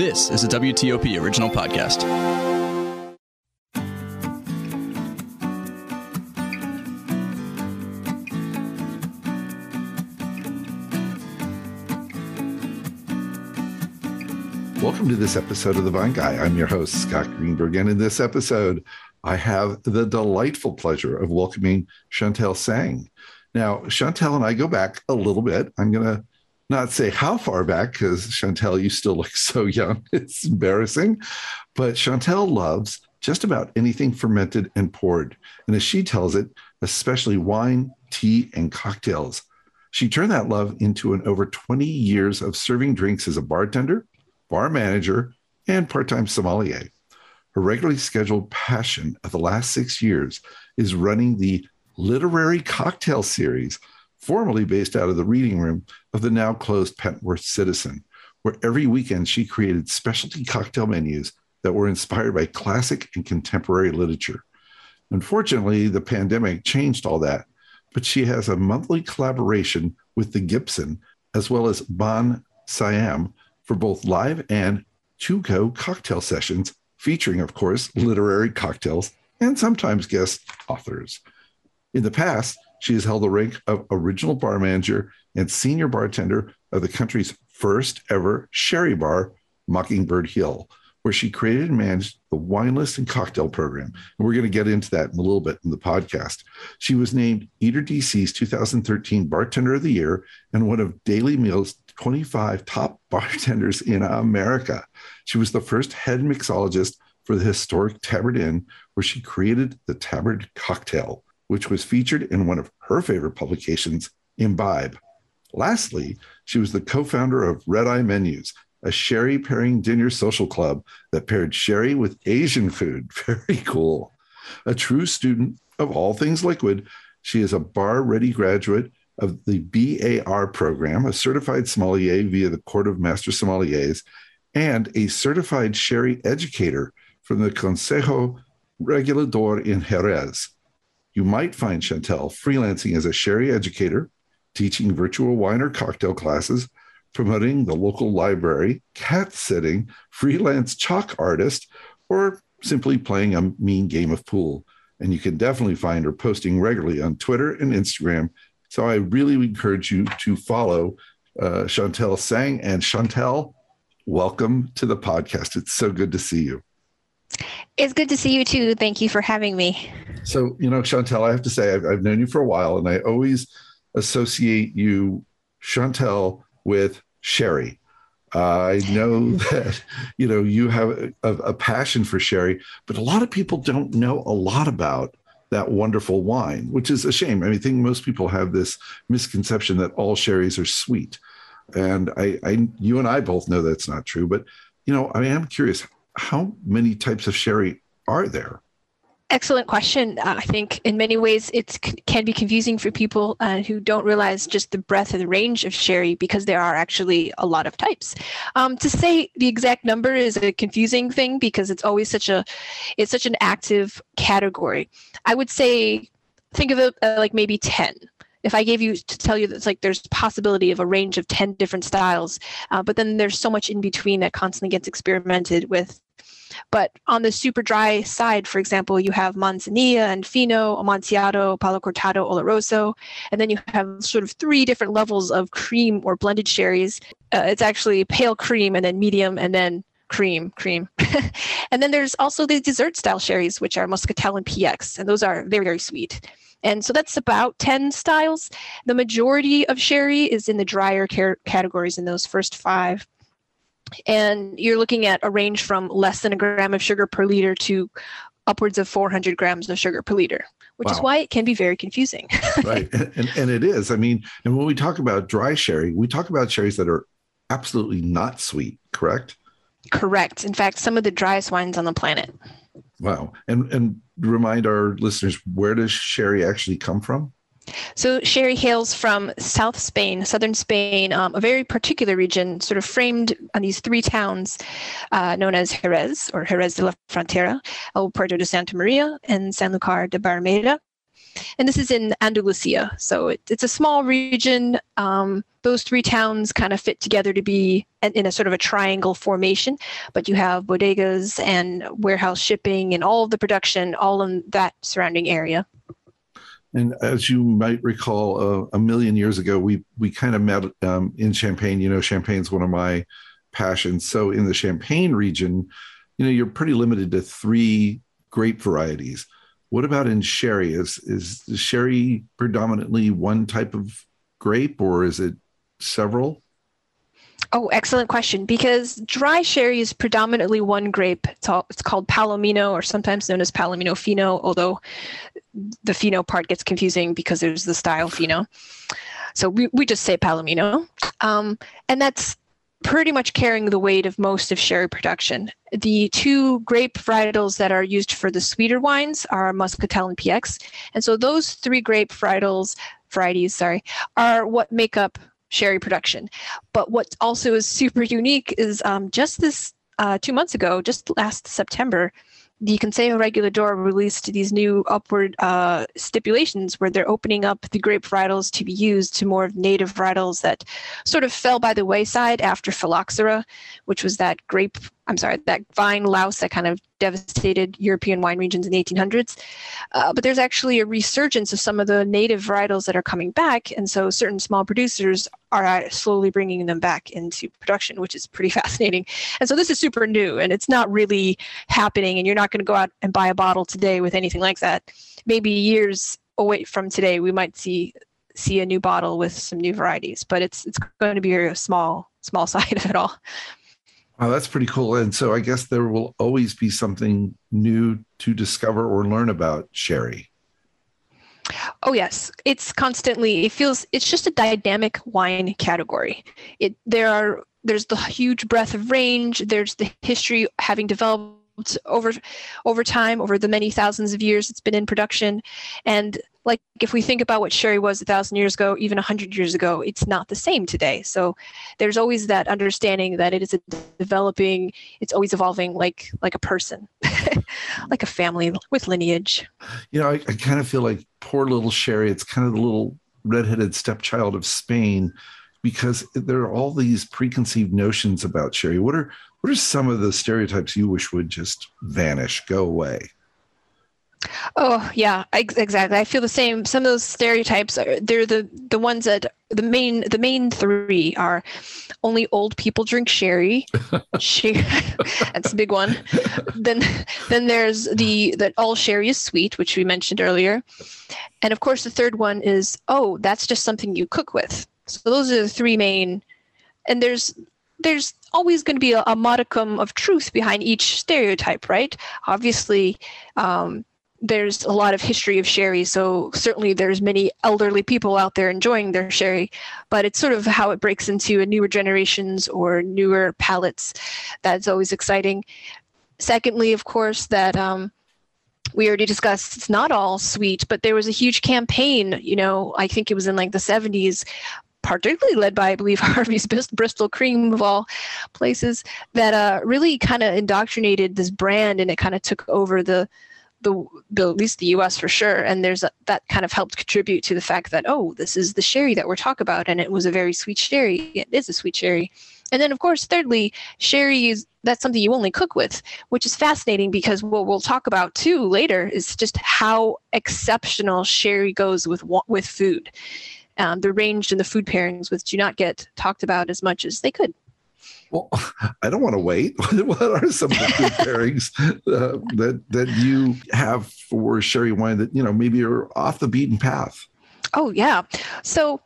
This is a WTOP original podcast. Welcome to this episode of The Vine Guy. I'm your host, Scott Greenberg. And in this episode, I have the delightful pleasure of welcoming Chantel Tseng. Now, Chantel and I go back a little bit. I'm going to not say how far back because Chantel, you still look so young. It's embarrassing. But Chantel loves just about anything fermented and poured. And as she tells it, especially wine, tea, and cocktails. She turned that love into an over 20 years of serving drinks as a bartender, bar manager, and part time sommelier. Her regularly scheduled passion of the last six years is running the literary cocktail series formerly based out of the reading room of the now closed Petworth Citizen, where every weekend she created specialty cocktail menus that were inspired by classic and contemporary literature. Unfortunately, the pandemic changed all that, but she has a monthly collaboration with the Gibson as well as Bon Siam for both live and go cocktail sessions, featuring, of course, literary cocktails and sometimes guest authors. In the past, she has held the rank of original bar manager and senior bartender of the country's first ever sherry bar, Mockingbird Hill, where she created and managed the wine list and cocktail program. And we're going to get into that in a little bit in the podcast. She was named Eater DC's 2013 Bartender of the Year and one of Daily Meal's 25 top bartenders in America. She was the first head mixologist for the historic Tabard Inn, where she created the Tabard cocktail which was featured in one of her favorite publications, Imbibe. Lastly, she was the co founder of Red Eye Menus, a sherry pairing dinner social club that paired sherry with Asian food. Very cool. A true student of all things liquid, she is a bar ready graduate of the BAR program, a certified sommelier via the Court of Master Sommeliers, and a certified sherry educator from the Consejo Regulador in Jerez you might find Chantel freelancing as a sherry educator, teaching virtual wine or cocktail classes, promoting the local library, cat sitting, freelance chalk artist, or simply playing a mean game of pool. And you can definitely find her posting regularly on Twitter and Instagram. So I really encourage you to follow uh, Chantel Tseng. And Chantel, welcome to the podcast. It's so good to see you. It's good to see you too. Thank you for having me. So, you know, Chantel, I have to say, I've, I've known you for a while, and I always associate you, Chantel, with Sherry. Uh, I know that you know you have a, a, passion for sherry, but a lot of people don't know a lot about that wonderful wine, which is a shame. I mean, I think most people have this misconception that all sherrys are sweet, and I, I, you and I both know that's not true. But you know, I am curious how many types of sherry are there? Excellent question. Uh, I think in many ways it can be confusing for people uh, who don't realize just the breadth and the range of sherry because there are actually a lot of types. Um, to say the exact number is a confusing thing because it's always such a it's such an active category. I would say think of it uh, like maybe 10 if I gave you to tell you that it's like there's possibility of a range of 10 different styles, uh, but then there's so much in between that constantly gets experimented with. But on the super dry side, for example, you have Manzanilla and Fino, Amontillado, Palo Cortado, Oloroso, and then you have sort of three different levels of cream or blended sherries. Uh, it's actually pale cream and then medium and then cream, cream. and then there's also the dessert style sherries, which are Muscatel and PX, and those are very, very sweet. And so that's about 10 styles. The majority of sherry is in the drier categories in those first five. And you're looking at a range from less than a gram of sugar per liter to upwards of 400 grams of sugar per liter, which wow. is why it can be very confusing. right. And, and it is. I mean, and when we talk about dry sherry, we talk about sherries that are absolutely not sweet, correct? Correct. In fact, some of the driest wines on the planet. Wow. And and remind our listeners where does sherry actually come from? So sherry hails from South Spain, southern Spain, um, a very particular region, sort of framed on these three towns uh, known as Jerez or Jerez de la Frontera, El Puerto de Santa Maria, and Sanlúcar de Barrameda. And this is in Andalusia. So it, it's a small region. Um, those three towns kind of fit together to be in a sort of a triangle formation, but you have bodegas and warehouse shipping and all of the production all in that surrounding area. And as you might recall, uh, a million years ago, we we kind of met um, in Champagne. You know, Champagne's one of my passions. So in the Champagne region, you know, you're pretty limited to three grape varieties. What about in sherry? Is is sherry predominantly one type of grape, or is it several? Oh, excellent question. Because dry sherry is predominantly one grape. It's, all, it's called Palomino, or sometimes known as Palomino Fino, although the Fino part gets confusing because there's the style Fino. So we, we just say Palomino. Um, and that's pretty much carrying the weight of most of sherry production. The two grape varietals that are used for the sweeter wines are Muscatel and PX. And so those three grape varietals, varieties, sorry, are what make up sherry production. But what also is super unique is um, just this uh, two months ago, just last September, the Consejo Regulador released these new upward uh, stipulations where they're opening up the grape varietals to be used to more of native varietals that sort of fell by the wayside after phylloxera, which was that grape I'm sorry, that vine louse that kind of devastated European wine regions in the 1800s. Uh, but there's actually a resurgence of some of the native varietals that are coming back. And so certain small producers are uh, slowly bringing them back into production, which is pretty fascinating. And so this is super new and it's not really happening. And you're not going to go out and buy a bottle today with anything like that. Maybe years away from today, we might see see a new bottle with some new varieties, but it's it's going to be a small small side of it all. Wow, that's pretty cool. And so I guess there will always be something new to discover or learn about sherry. Oh yes, it's constantly. It feels it's just a dynamic wine category. It there are there's the huge breadth of range. There's the history having developed over over time over the many thousands of years it's been in production, and like if we think about what sherry was a thousand years ago even a hundred years ago it's not the same today. So there's always that understanding that it is a developing it's always evolving like like a person like a family with lineage. You know I, I kind of feel like poor little sherry it's kind of the little redheaded stepchild of spain because there are all these preconceived notions about sherry. What are what are some of the stereotypes you wish would just vanish go away Oh yeah, exactly. I feel the same. Some of those stereotypes are they're the the ones that the main the main three are only old people drink sherry. sherry that's a big one. Then then there's the that all sherry is sweet, which we mentioned earlier, and of course the third one is oh that's just something you cook with. So those are the three main, and there's there's always going to be a, a modicum of truth behind each stereotype, right? Obviously. Um, there's a lot of history of sherry so certainly there's many elderly people out there enjoying their sherry but it's sort of how it breaks into newer generations or newer palates that's always exciting. Secondly of course that um, we already discussed it's not all sweet but there was a huge campaign you know i think it was in like the 70s particularly led by, I believe, Harvey's Bristol Cream of all places, that uh, really kind of indoctrinated this brand and it kind of took over the the, the at least the U.S. for sure, and there's a, that kind of helped contribute to the fact that oh, this is the sherry that we're talking about, and it was a very sweet sherry. It is a sweet sherry, and then of course, thirdly, sherry is that's something you only cook with, which is fascinating because what we'll talk about too later is just how exceptional sherry goes with with food. Um, the range and the food pairings which do not get talked about as much as they could. Well, I don't want to wait. what are some of the good pairings uh, that that you have for sherry wine that you know maybe are off the beaten path? Oh yeah. So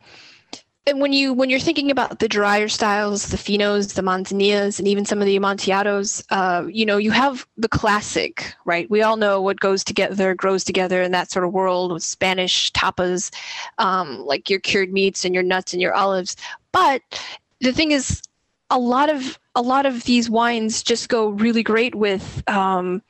and when you when you're thinking about the drier styles, the finos, the manzanillas, and even some of the amontillados, uh, you know, you have the classic, right? We all know what goes together grows together in that sort of world with Spanish tapas, um, like your cured meats and your nuts and your olives. But the thing is, a lot of a lot of these wines just go really great with um,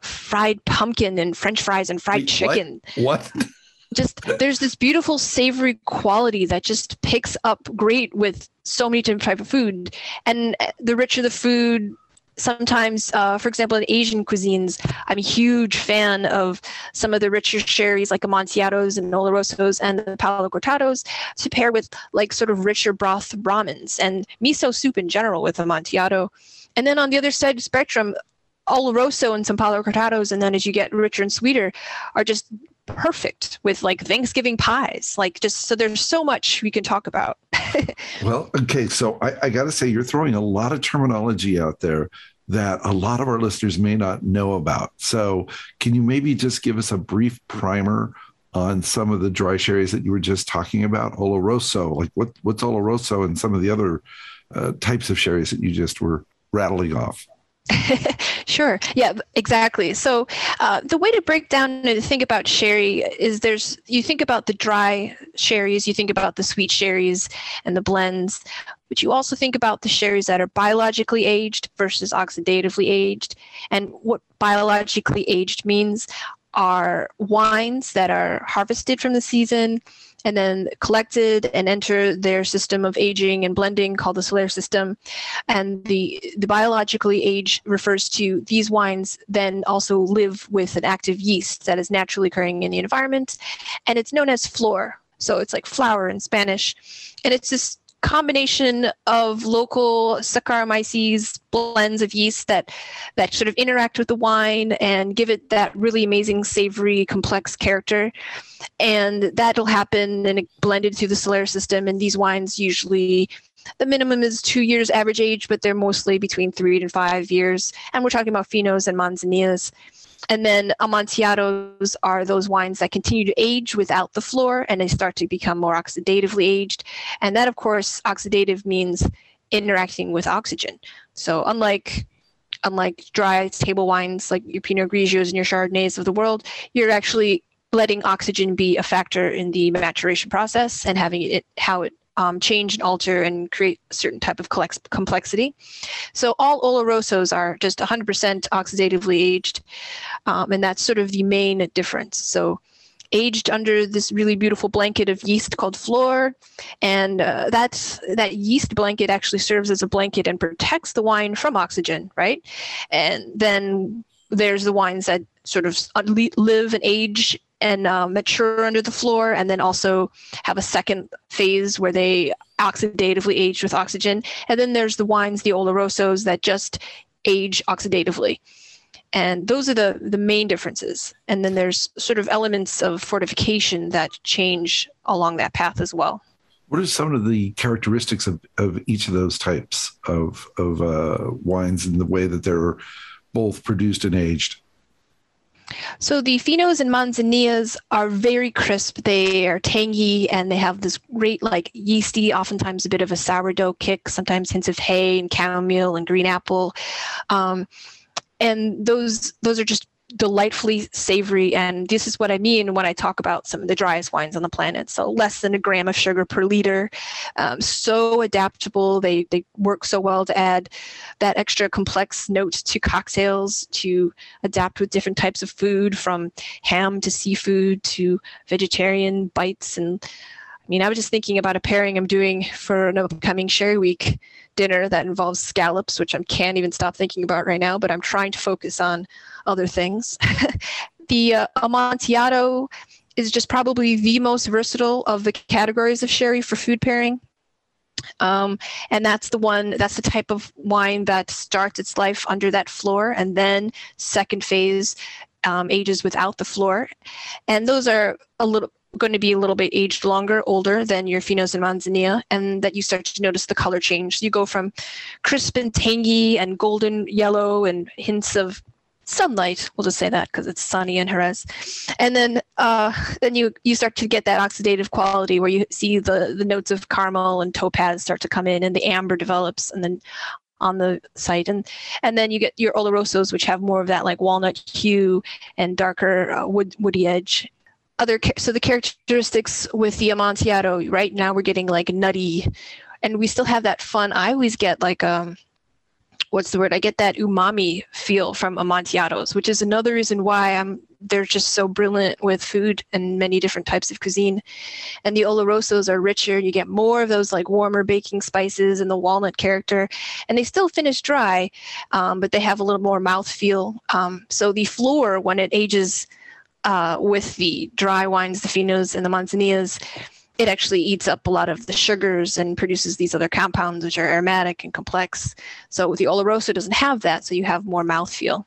fried pumpkin and French fries and fried Wait, chicken. What? what? just there's this beautiful savory quality that just picks up great with so many different type of food, and the richer the food, sometimes, uh, for example, in Asian cuisines, I'm a huge fan of some of the richer sherries like Amontillados and Olorosos and the Palo Cortados to pair with like sort of richer broth ramens and miso soup in general with Amontillado. And then on the other side of the spectrum, Oloroso and some Palo Cortados, and then as you get richer and sweeter, are just perfect with like Thanksgiving pies. Like just so there's so much we can talk about. well, okay. So I, I got to say, you're throwing a lot of terminology out there that a lot of our listeners may not know about. So can you maybe just give us a brief primer on some of the dry sherries that you were just talking about? Oloroso, like what, what's Oloroso and some of the other uh, types of sherries that you just were rattling off? sure. Yeah, exactly. So uh, the way to break down and think about sherry is there's you think about the dry sherries, you think about the sweet sherries and the blends, but you also think about the sherries that are biologically aged versus oxidatively aged. And what biologically aged means are wines that are harvested from the season and then collected and enter their system of aging and blending called the Solera system. And the, the biologically age refers to these wines then also live with an active yeast that is naturally occurring in the environment. And it's known as flor. So it's like flower in Spanish. And it's this combination of local Saccharomyces blends of yeast that that sort of interact with the wine and give it that really amazing savory complex character. And that'll happen and blended through the Solera system. And these wines usually the minimum is two years average age but they're mostly between three and five years. And we're talking about finos and manzanillas and then amontillados are those wines that continue to age without the flor and they start to become more oxidatively aged. And that, of course, oxidative means interacting with oxygen. So unlike unlike dry table wines like your Pinot Grigios and your Chardonnays of the world, you're actually letting oxygen be a factor in the maturation process and having it how it um, change and alter and create a certain type of complexity. So all Olorosos are just 100% oxidatively aged, um, and that's sort of the main difference. So aged under this really beautiful blanket of yeast called flor, and uh, that's that yeast blanket actually serves as a blanket and protects the wine from oxygen, right? And then there's the wines that sort of live and age and uh, mature under the flor, and then also have a second phase where they oxidatively age with oxygen. And then there's the wines, the olorosos, that just age oxidatively. And those are the, the main differences. And then there's sort of elements of fortification that change along that path as well. What are some of the characteristics of, of each of those types of, of uh, wines and the way that they're both produced and aged? So the finos and manzanillas are very crisp. They are tangy and they have this great, like yeasty, oftentimes a bit of a sourdough kick, sometimes hints of hay and chamomile and green apple. Um, and those those are just delightfully savory. And this is what I mean when I talk about some of the driest wines on the planet. So less than a gram of sugar per liter. Um, so adaptable. They, they work so well to add that extra complex note to cocktails, to adapt with different types of food from ham to seafood to vegetarian bites. And mean, I was just thinking about a pairing I'm doing for an upcoming Sherry Week dinner that involves scallops, which I can't even stop thinking about right now, but I'm trying to focus on other things. the uh, Amontillado is just probably the most versatile of the categories of sherry for food pairing. Um, and that's the one, that's the type of wine that starts its life under that flor and then second phase um, ages without the flor. And those are a little, going to be a little bit aged longer, older than your Finos and Manzanilla, and that you start to notice the color change. You go from crisp and tangy and golden yellow and hints of sunlight. We'll just say that because it's sunny in Jerez, and then uh, then you you start to get that oxidative quality where you see the the notes of caramel and topaz start to come in, and the amber develops, and then on the site and and then you get your olorosos which have more of that like walnut hue and darker uh, wood woody edge other so the characteristics with the amontillado right now we're getting like nutty and we still have that fun i always get like um what's the word i get that umami feel from amontillados which is another reason why i'm they're just so brilliant with food and many different types of cuisine. And the Olorosos are richer. You get more of those like warmer baking spices and the walnut character. And they still finish dry, um, but they have a little more mouth feel. Um, so the flor, when it ages uh, with the dry wines, the finos and the manzanillas, it actually eats up a lot of the sugars and produces these other compounds which are aromatic and complex. So the Oloroso doesn't have that, so you have more mouthfeel.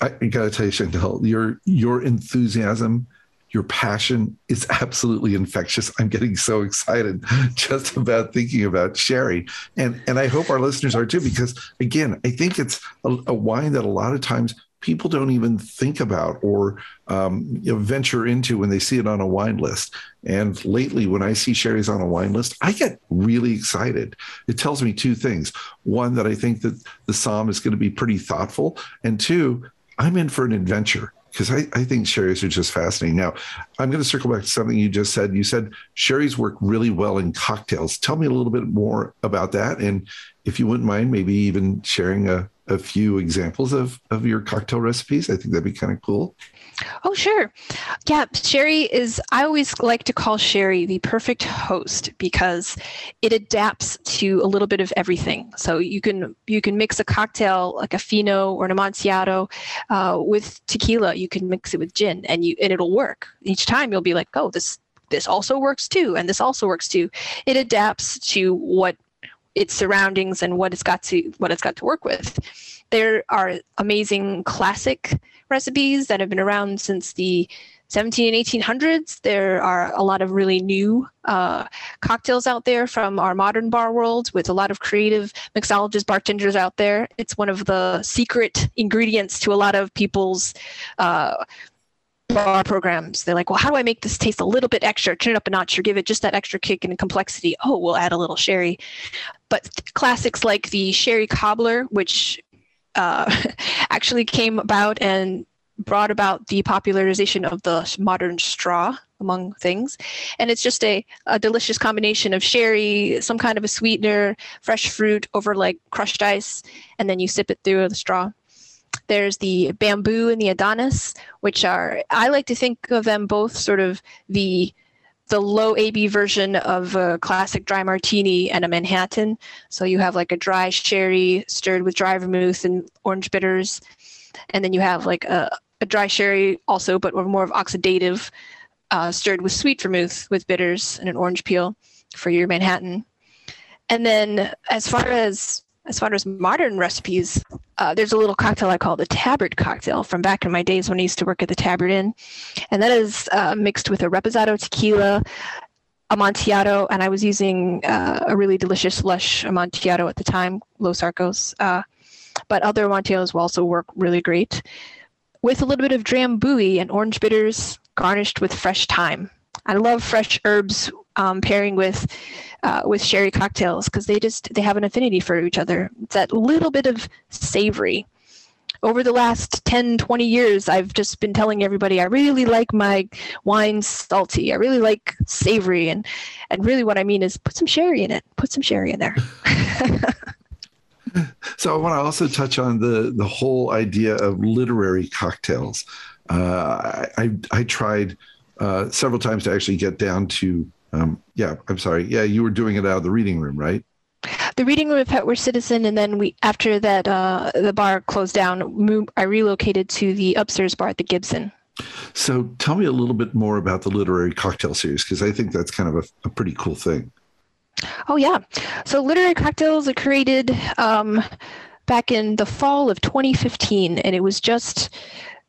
I, gotta tell you, Chantal, your your enthusiasm, your passion is absolutely infectious. I'm getting so excited just about thinking about sherry, and and I hope our listeners are too, because again, I think it's a, a wine that a lot of times people don't even think about or um, you know, venture into when they see it on a wine list. And lately, when I see sherry's on a wine list, I get really excited. It tells me two things: one, that I think that the Somm is going to be pretty thoughtful, and two, I'm in for an adventure because I, I think sherry's are just fascinating. Now, I'm going to circle back to something you just said. You said sherry's work really well in cocktails. Tell me a little bit more about that. And if you wouldn't mind, maybe even sharing a, a few examples of of your cocktail recipes? I think that'd be kind of cool. Oh, sure. Yeah, sherry is, I always like to call sherry the perfect host because it adapts to a little bit of everything. So you can you can mix a cocktail like a fino or an amontillado uh, with tequila. You can mix it with gin, and you and it'll work. Each time you'll be like, oh, this this also works too, and this also works too. It adapts to what its surroundings and what it's got to what it's got to work with. There are amazing classic recipes that have been around since the 17 and 1800s. There are a lot of really new uh, cocktails out there from our modern bar world with a lot of creative mixologists, bartenders out there. It's one of the secret ingredients to a lot of people's uh, bar programs. They're like, well, how do I make this taste a little bit extra, turn it up a notch, or give it just that extra kick and complexity? Oh, we'll add a little sherry. But classics like the sherry cobbler, which uh, actually came about and brought about the popularization of the modern straw among things and it's just a, a delicious combination of sherry some kind of a sweetener fresh fruit over like crushed ice and then you sip it through the straw there's the bamboo and the Adonis, which are I like to think of them both sort of the the low ABV version of a classic dry martini and a Manhattan. So you have like a dry sherry stirred with dry vermouth and orange bitters, and then you have like a, a dry sherry also, but more of oxidative, uh, stirred with sweet vermouth with bitters and an orange peel for your Manhattan. And then as far as as far as modern recipes, uh, there's a little cocktail I call the Tabard cocktail from back in my days when I used to work at the Tabard Inn. And that is uh, mixed with a Reposado tequila, Amontillado, and I was using uh, a really delicious lush Amontillado at the time, Los Arcos. Uh, but other Amontillados will also work really great. With a little bit of Drambuie and orange bitters garnished with fresh thyme. I love fresh herbs um, pairing with uh, with sherry cocktails because they just they have an affinity for each other. It's that little bit of savory. Over the last 10, 20 years, I've just been telling everybody I really like my wine salty. I really like savory, and and really what I mean is put some sherry in it. Put some sherry in there. so I want to also touch on the the whole idea of literary cocktails. Uh, I I tried uh, several times to actually get down to um, yeah, I'm sorry. Yeah, you were doing it out of the reading room, right? The reading room at Petworth Citizen, and then we after that uh, the bar closed down. I relocated to the upstairs bar at the Gibson. So tell me a little bit more about the literary cocktail series because I think that's kind of a, a, pretty cool thing. Oh yeah, so literary cocktails are created um, back in the fall of 2015, and it was just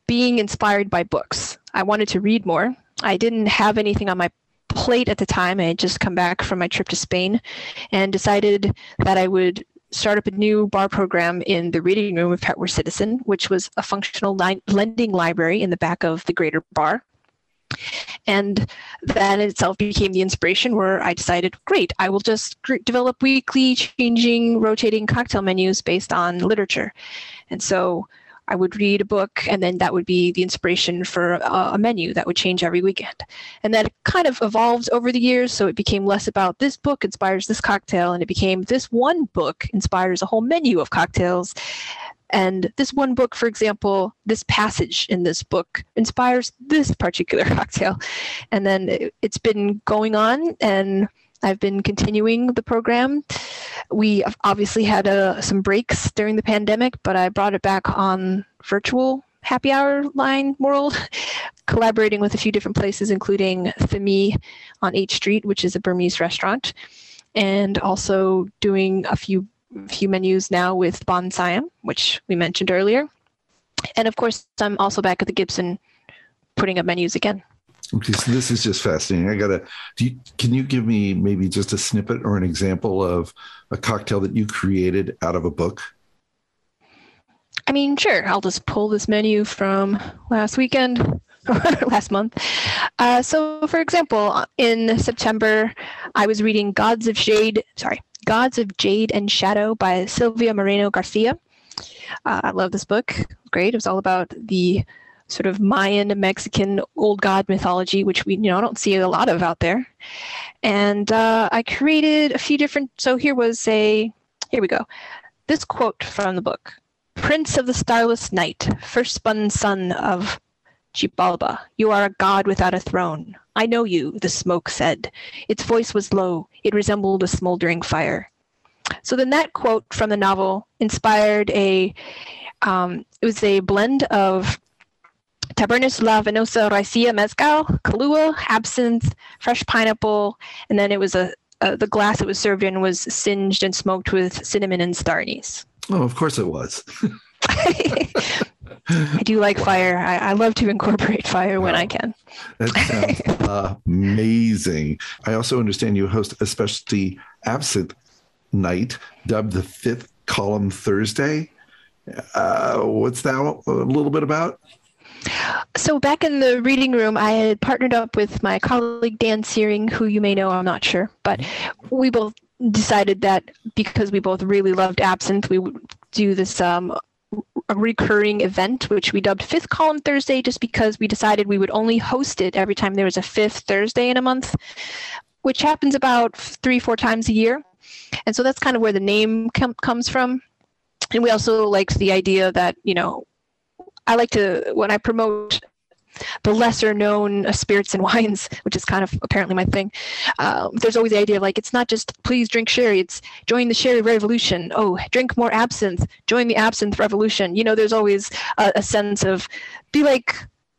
being inspired by books. I wanted to read more. I didn't have anything on my plate at the time. I had just come back from my trip to Spain and decided that I would start up a new bar program in the reading room of Petworth Citizen, which was a functional li- lending library in the back of the greater bar. And that in itself became the inspiration where I decided, great, I will just develop weekly, changing, rotating cocktail menus based on literature. And so I would read a book, and then that would be the inspiration for a, menu that would change every weekend. And that kind of evolved over the years. So it became less about this book inspires this cocktail, and it became this one book inspires a whole menu of cocktails. And this one book, for example, this passage in this book inspires this particular cocktail. And then it, it's been going on and I've been continuing the program. We obviously had uh, some breaks during the pandemic, but I brought it back on virtual happy hour line world, collaborating with a few different places, including Thamee on H Street, which is a Burmese restaurant, and also doing a few few menus now with Bon Siam, which we mentioned earlier. And of course, I'm also back at the Gibson putting up menus again. Okay, so this is just fascinating. I gotta. Do you, can you give me maybe just a snippet or an example of a cocktail that you created out of a book? I mean, sure. I'll just pull this menu from last weekend, last month. Uh, so, for example, in September, I was reading Gods of Shade. Sorry, Gods of Jade and Shadow by Silvia Moreno Garcia. Uh, I love this book. Great. It was all about the sort of Mayan Mexican old god mythology, which we you know don't see a lot of out there. And uh, I created a few different. So here was a here we go. This quote from the book: "Prince of the starless night, first-spun son of Xibalba, you are a god without a throne. I know you." The smoke said. Its voice was low. It resembled a smoldering fire. So then that quote from the novel inspired a. Um, it was a blend of Tabernas La Venenosa Raicilla Mezcal, Kahlua, absinthe, fresh pineapple, and then it was a, a, the glass it was served in was singed and smoked with cinnamon and star anise. Oh, of course it was. I do like fire. I, I, love to incorporate fire when I can. That sounds amazing. I also understand you host a specialty absinthe night dubbed the Fifth Column Thursday. Uh, what's that a little bit about? So back in the reading room, I had partnered up with my colleague Dan Searing, who you may know, I'm not sure, but we both decided that because we both really loved absinthe, we would do this um, a recurring event, which we dubbed Fifth Column Thursday, just because we decided we would only host it every time there was a fifth Thursday in a month, which happens about three, four times a year. And so that's kind of where the name com- comes from. And we also liked the idea that, you know, I like to when I promote the lesser known uh, spirits and wines, which is kind of apparently my thing. Uh, there's always the idea of like it's not just please drink sherry, it's join the sherry revolution. Oh, drink more absinthe, join the absinthe revolution. You know, there's always a, a sense of be like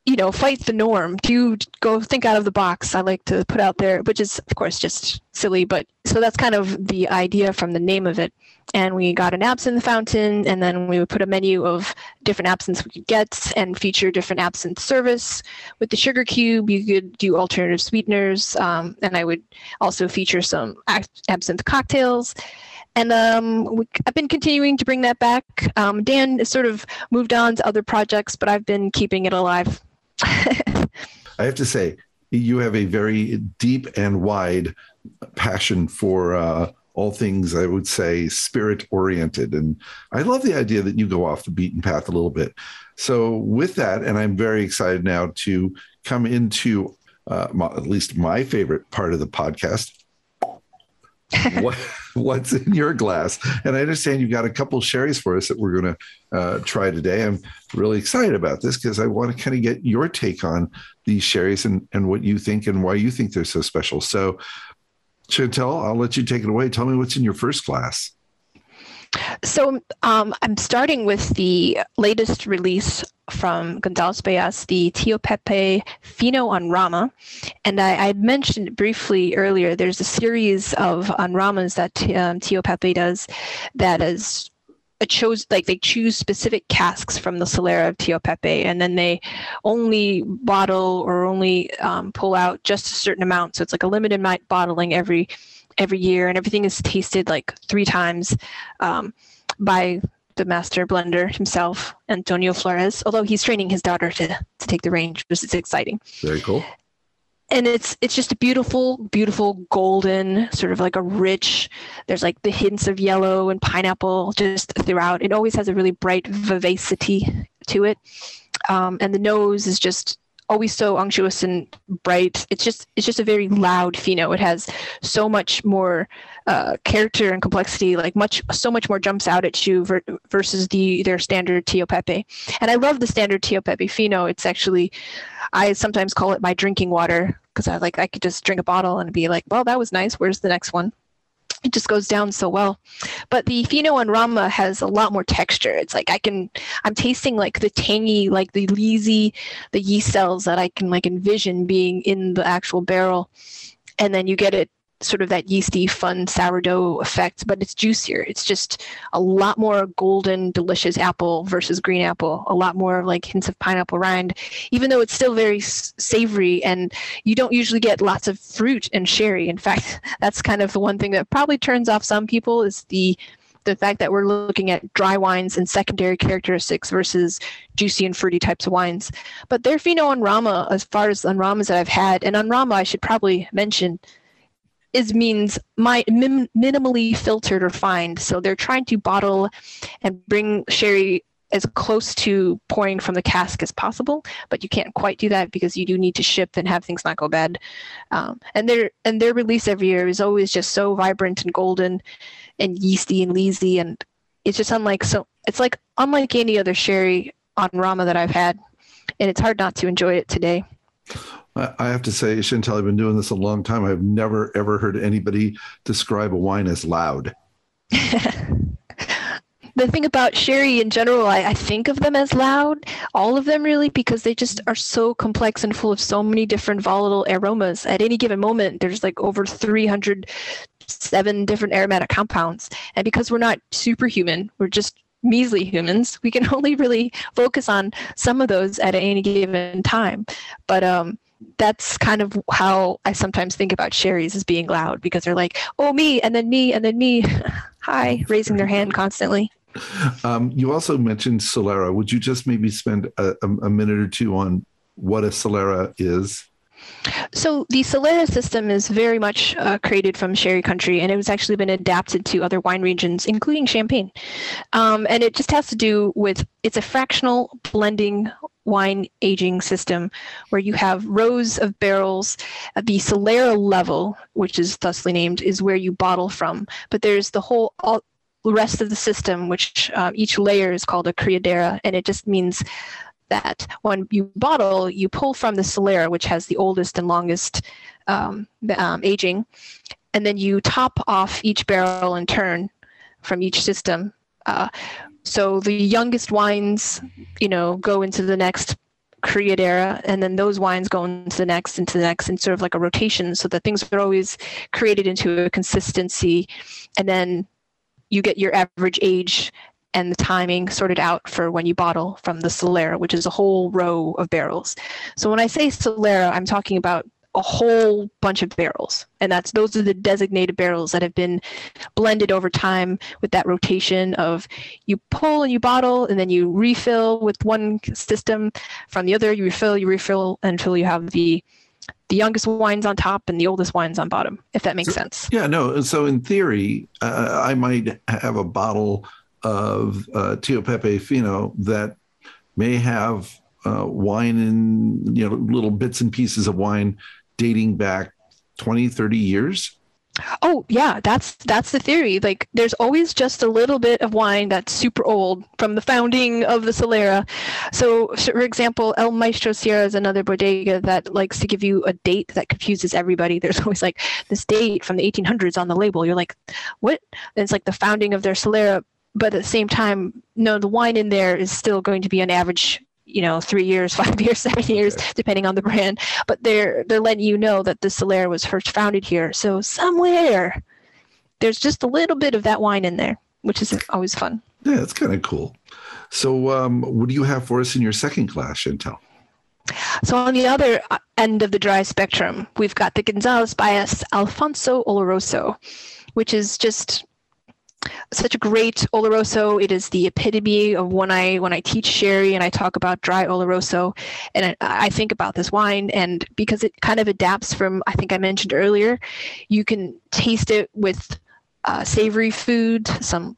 you know, fight the norm. Do go think out of the box. I like to put out there, which is of course just silly, but so that's kind of the idea from the name of it and we got an absinthe fountain and then we would put a menu of different absinthes we could get and feature different absinthe service with the sugar cube you could do alternative sweeteners um, and i would also feature some absinthe cocktails and um, we, I've been continuing to bring that back. Um, Dan has sort of moved on to other projects, but I've been keeping it alive. I have to say, you have a very deep and wide passion for uh, all things I would say spirit oriented. And I love the idea that you go off the beaten path a little bit. So, with that, and I'm very excited now to come into uh, my, at least my favorite part of the podcast. what, what's in your glass? And I understand you've got a couple sherries for us that we're going to uh, try today. I'm really excited about this because I want to kind of get your take on these sherries and, and what you think and why you think they're so special. So, Chantel, I'll let you take it away. Tell me what's in your first class. So um, I'm starting with the latest release from Gonzalez Byass, the Tio Pepe Fino en Rama. And I, I mentioned briefly earlier, there's a series of en Ramas that um, Tio Pepe does that is it chose like they choose specific casks from the Solera of Tio Pepe, and then they only bottle or only um, pull out just a certain amount. So it's like a limited bottling every every year, and everything is tasted like three times um, by the master blender himself, Antonio Flores. Although he's training his daughter to to take the range, which is exciting. Very cool and it's it's just a beautiful beautiful golden sort of like a rich there's like the hints of yellow and pineapple just throughout it always has a really bright vivacity to it um, and the nose is just always so unctuous and bright. It's just it's just a very loud fino. It has so much more uh, character and complexity. Like much so much more jumps out at you ver- versus the their standard Tio Pepe. And I love the standard Tio Pepe fino. It's actually I sometimes call it my drinking water because I like I could just drink a bottle and be like, well, that was nice. Where's the next one? It just goes down so well. But the Fino en Rama has a lot more texture. It's like I can, I'm tasting like the tangy, like the leesy, the yeast cells that I can like envision being in the actual barrel. And then you get it sort of that yeasty, fun sourdough effect, but it's juicier. It's just a lot more golden, delicious apple versus green apple. A lot more like hints of pineapple rind, even though it's still very savory. And you don't usually get lots of fruit and sherry. In fact, that's kind of the one thing that probably turns off some people is the the fact that we're looking at dry wines and secondary characteristics versus juicy and fruity types of wines. But their Fino en Rama, as far as en Ramas that I've had, and en Rama I should probably mention is means my min, minimally filtered or fined. So they're trying to bottle and bring sherry as close to pouring from the cask as possible, but you can't quite do that because you do need to ship and have things not go bad. Um, and their and their release every year is always just so vibrant and golden, and yeasty and leesy, and it's just unlike so it's like unlike any other sherry en Rama that I've had, and it's hard not to enjoy it today. I have to say, Chantal, I've been doing this a long time. I've never ever heard anybody describe a wine as loud. the thing about sherry in general, I, I, think of them as loud, all of them really, because they just are so complex and full of so many different volatile aromas. At any given moment, there's like over 307 different aromatic compounds. And because we're not superhuman, we're just measly humans, we can only really focus on some of those at any given time. But um, that's kind of how I sometimes think about Sherry's as being loud because they're like, oh, me, and then me, and then me. Hi, raising their hand constantly. Um, you also mentioned Solera. Would you just maybe spend a, a minute or two on what a Solera is? So the Solera system is very much uh, created from sherry country, and it was actually been adapted to other wine regions, including Champagne. Um, and it just has to do with it's a fractional blending wine aging system where you have rows of barrels. The Solera level, which is thusly named, is where you bottle from. But there's the whole all, rest of the system, which uh, each layer is called a criadera, and it just means that when you bottle, you pull from the Solera, which has the oldest and longest um, um, aging, and then you top off each barrel in turn from each system. Uh, so the youngest wines, you know, go into the next criadera, and then those wines go into the next, into the next, and sort of like a rotation, so that things are always created into a consistency, and then you get your average age and the timing sorted out for when you bottle from the Solera, which is a whole row of barrels. So when I say Solera, I'm talking about a whole bunch of barrels. And that's those are the designated barrels that have been blended over time with that rotation of you pull and you bottle and then you refill with one system. From the other you refill you refill until you have the the youngest wines on top and the oldest wines on bottom if that makes so, sense. yeah no so in theory uh, i might have a bottle of uh, Tio Pepe Fino that may have uh, wine and you know little bits and pieces of wine dating back 20 30 years. Oh yeah that's that's the theory. Like there's always just a little bit of wine that's super old from the founding of the solera. So for example el maestro sierra is another bodega that likes to give you a date that confuses everybody. There's always like this date from the 1800s on the label. You're like what? And it's like the founding of their solera but at the same time no the wine in there is still going to be an average you know three years five years seven years okay. depending on the brand. But they're they're letting you know that the solera was first founded here. So somewhere there's just a little bit of that wine in there which is always fun. Yeah it's kind of cool. So um, what do you have for us in your second class chantal? So on the other uh, end of the dry spectrum we've got the gonzalez byass alfonso oloroso which is just such a great oloroso. It is the epitome of when I when I teach sherry and I talk about dry oloroso, and I, I, think about this wine. And because it kind of adapts from I think I mentioned earlier, you can taste it with uh, savory food, some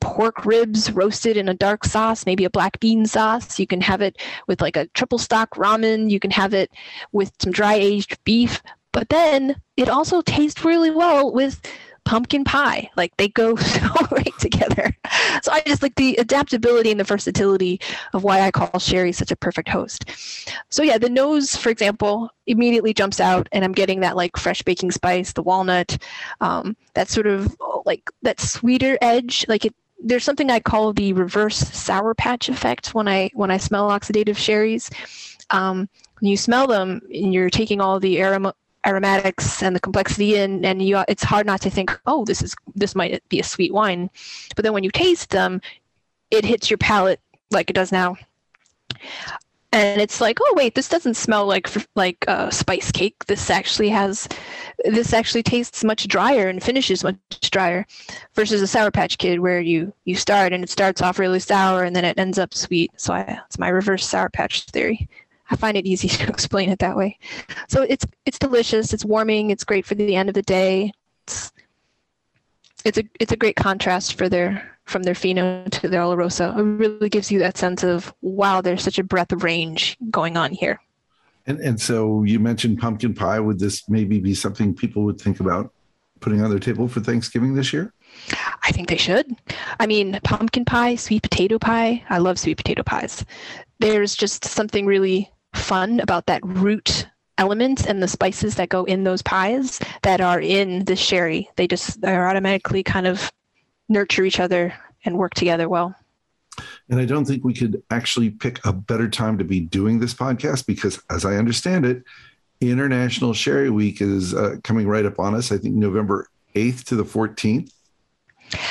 pork ribs roasted in a dark sauce, maybe a black bean sauce. You can have it with like a triple stock ramen. You can have it with some dry aged beef. But then it also tastes really well with pumpkin pie. Like they go so great together. So I just like the adaptability and the versatility of why I call sherry such a perfect host. So yeah, the nose, for example, immediately jumps out, and I'm getting that like fresh baking spice, the walnut, um, that sort of like that sweeter edge. Like it, there's something I call the reverse sour patch effect when I when I smell oxidative sherries. Um, when you smell them, and you're taking all the aroma, aromatics and the complexity in and you it's hard not to think oh this is this might be a sweet wine. But then when you taste them it hits your palate like it does now. And it's like oh wait this doesn't smell like like uh, spice cake. This actually has this actually tastes much drier and finishes much drier versus a sour patch kid where you you start and it starts off really sour and then it ends up sweet. So I, it's my reverse sour patch theory I find it easy to explain it that way. So it's it's delicious. It's warming. It's great for the end of the day. It's it's a it's a great contrast for their from their fino to their oloroso. It really gives you that sense of wow, there's such a breadth of range going on here. And and so you mentioned pumpkin pie. Would this maybe be something people would think about putting on their table for Thanksgiving this year? I think they should. I mean, pumpkin pie, sweet potato pie. I love sweet potato pies. There's just something really fun about that root element and the spices that go in those pies that are in the sherry. They just are automatically kind of nurture each other and work together well. And I don't think we could actually pick a better time to be doing this podcast because, as I understand it, International Sherry Week is uh, coming right up on us. I think November 8th to the 14th.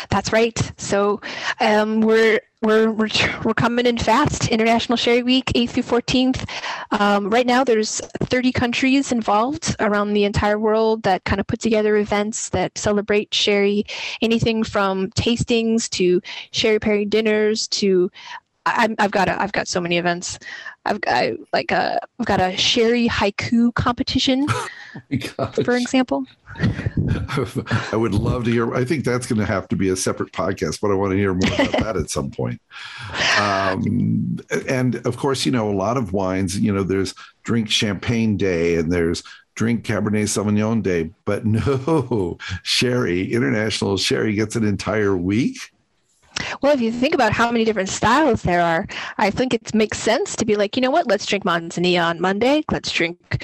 That's right. So um, we're we're, we're we're coming in fast. International Sherry Week, 8th through 14th. Um, right now, there's 30 countries involved around the entire world that kind of put together events that celebrate sherry. Anything from tastings to sherry pairing dinners to I, have got a, I've got so many events. I've got like a I've got a sherry haiku competition, oh for example. I would love to hear. I think that's going to have to be a separate podcast, but I want to hear more about that at some point. Um, and of course, you know, a lot of wines. You know, there's drink champagne day, and there's drink Cabernet Sauvignon day, but no sherry. International sherry gets an entire week. Well, if you think about how many different styles there are, I think it makes sense to be like, you know what? Let's drink Manzanilla on Monday. Let's drink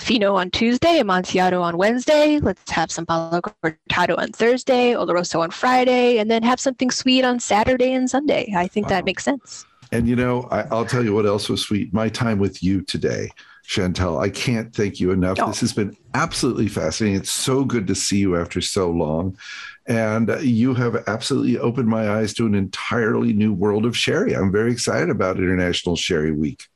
Fino on Tuesday, Amontillado on Wednesday. Let's have some Palo Cortado on Thursday, Oloroso on Friday, and then have something sweet on Saturday and Sunday. I think wow. that makes sense. And you know, I, will tell you what else was sweet. My time with you today. Chantel, I can't thank you enough. Oh. This has been absolutely fascinating. It's so good to see you after so long. And you have absolutely opened my eyes to an entirely new world of sherry. I'm very excited about International Sherry Week.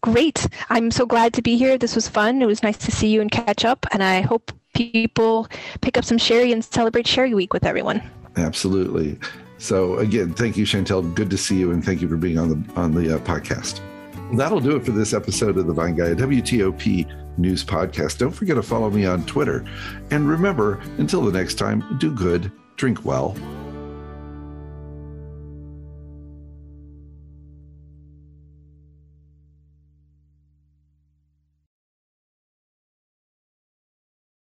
Great. I'm so glad to be here. This was fun. It was nice to see you and catch up. And I hope people pick up some sherry and celebrate Sherry Week with everyone. Absolutely. So again, thank you, Chantel. Good to see you, and thank you for being on the on the uh, podcast. That'll do it for this episode of the Vine Guy, WTOP News Podcast. Don't forget to follow me on Twitter. And remember, until the next time, do good, drink well,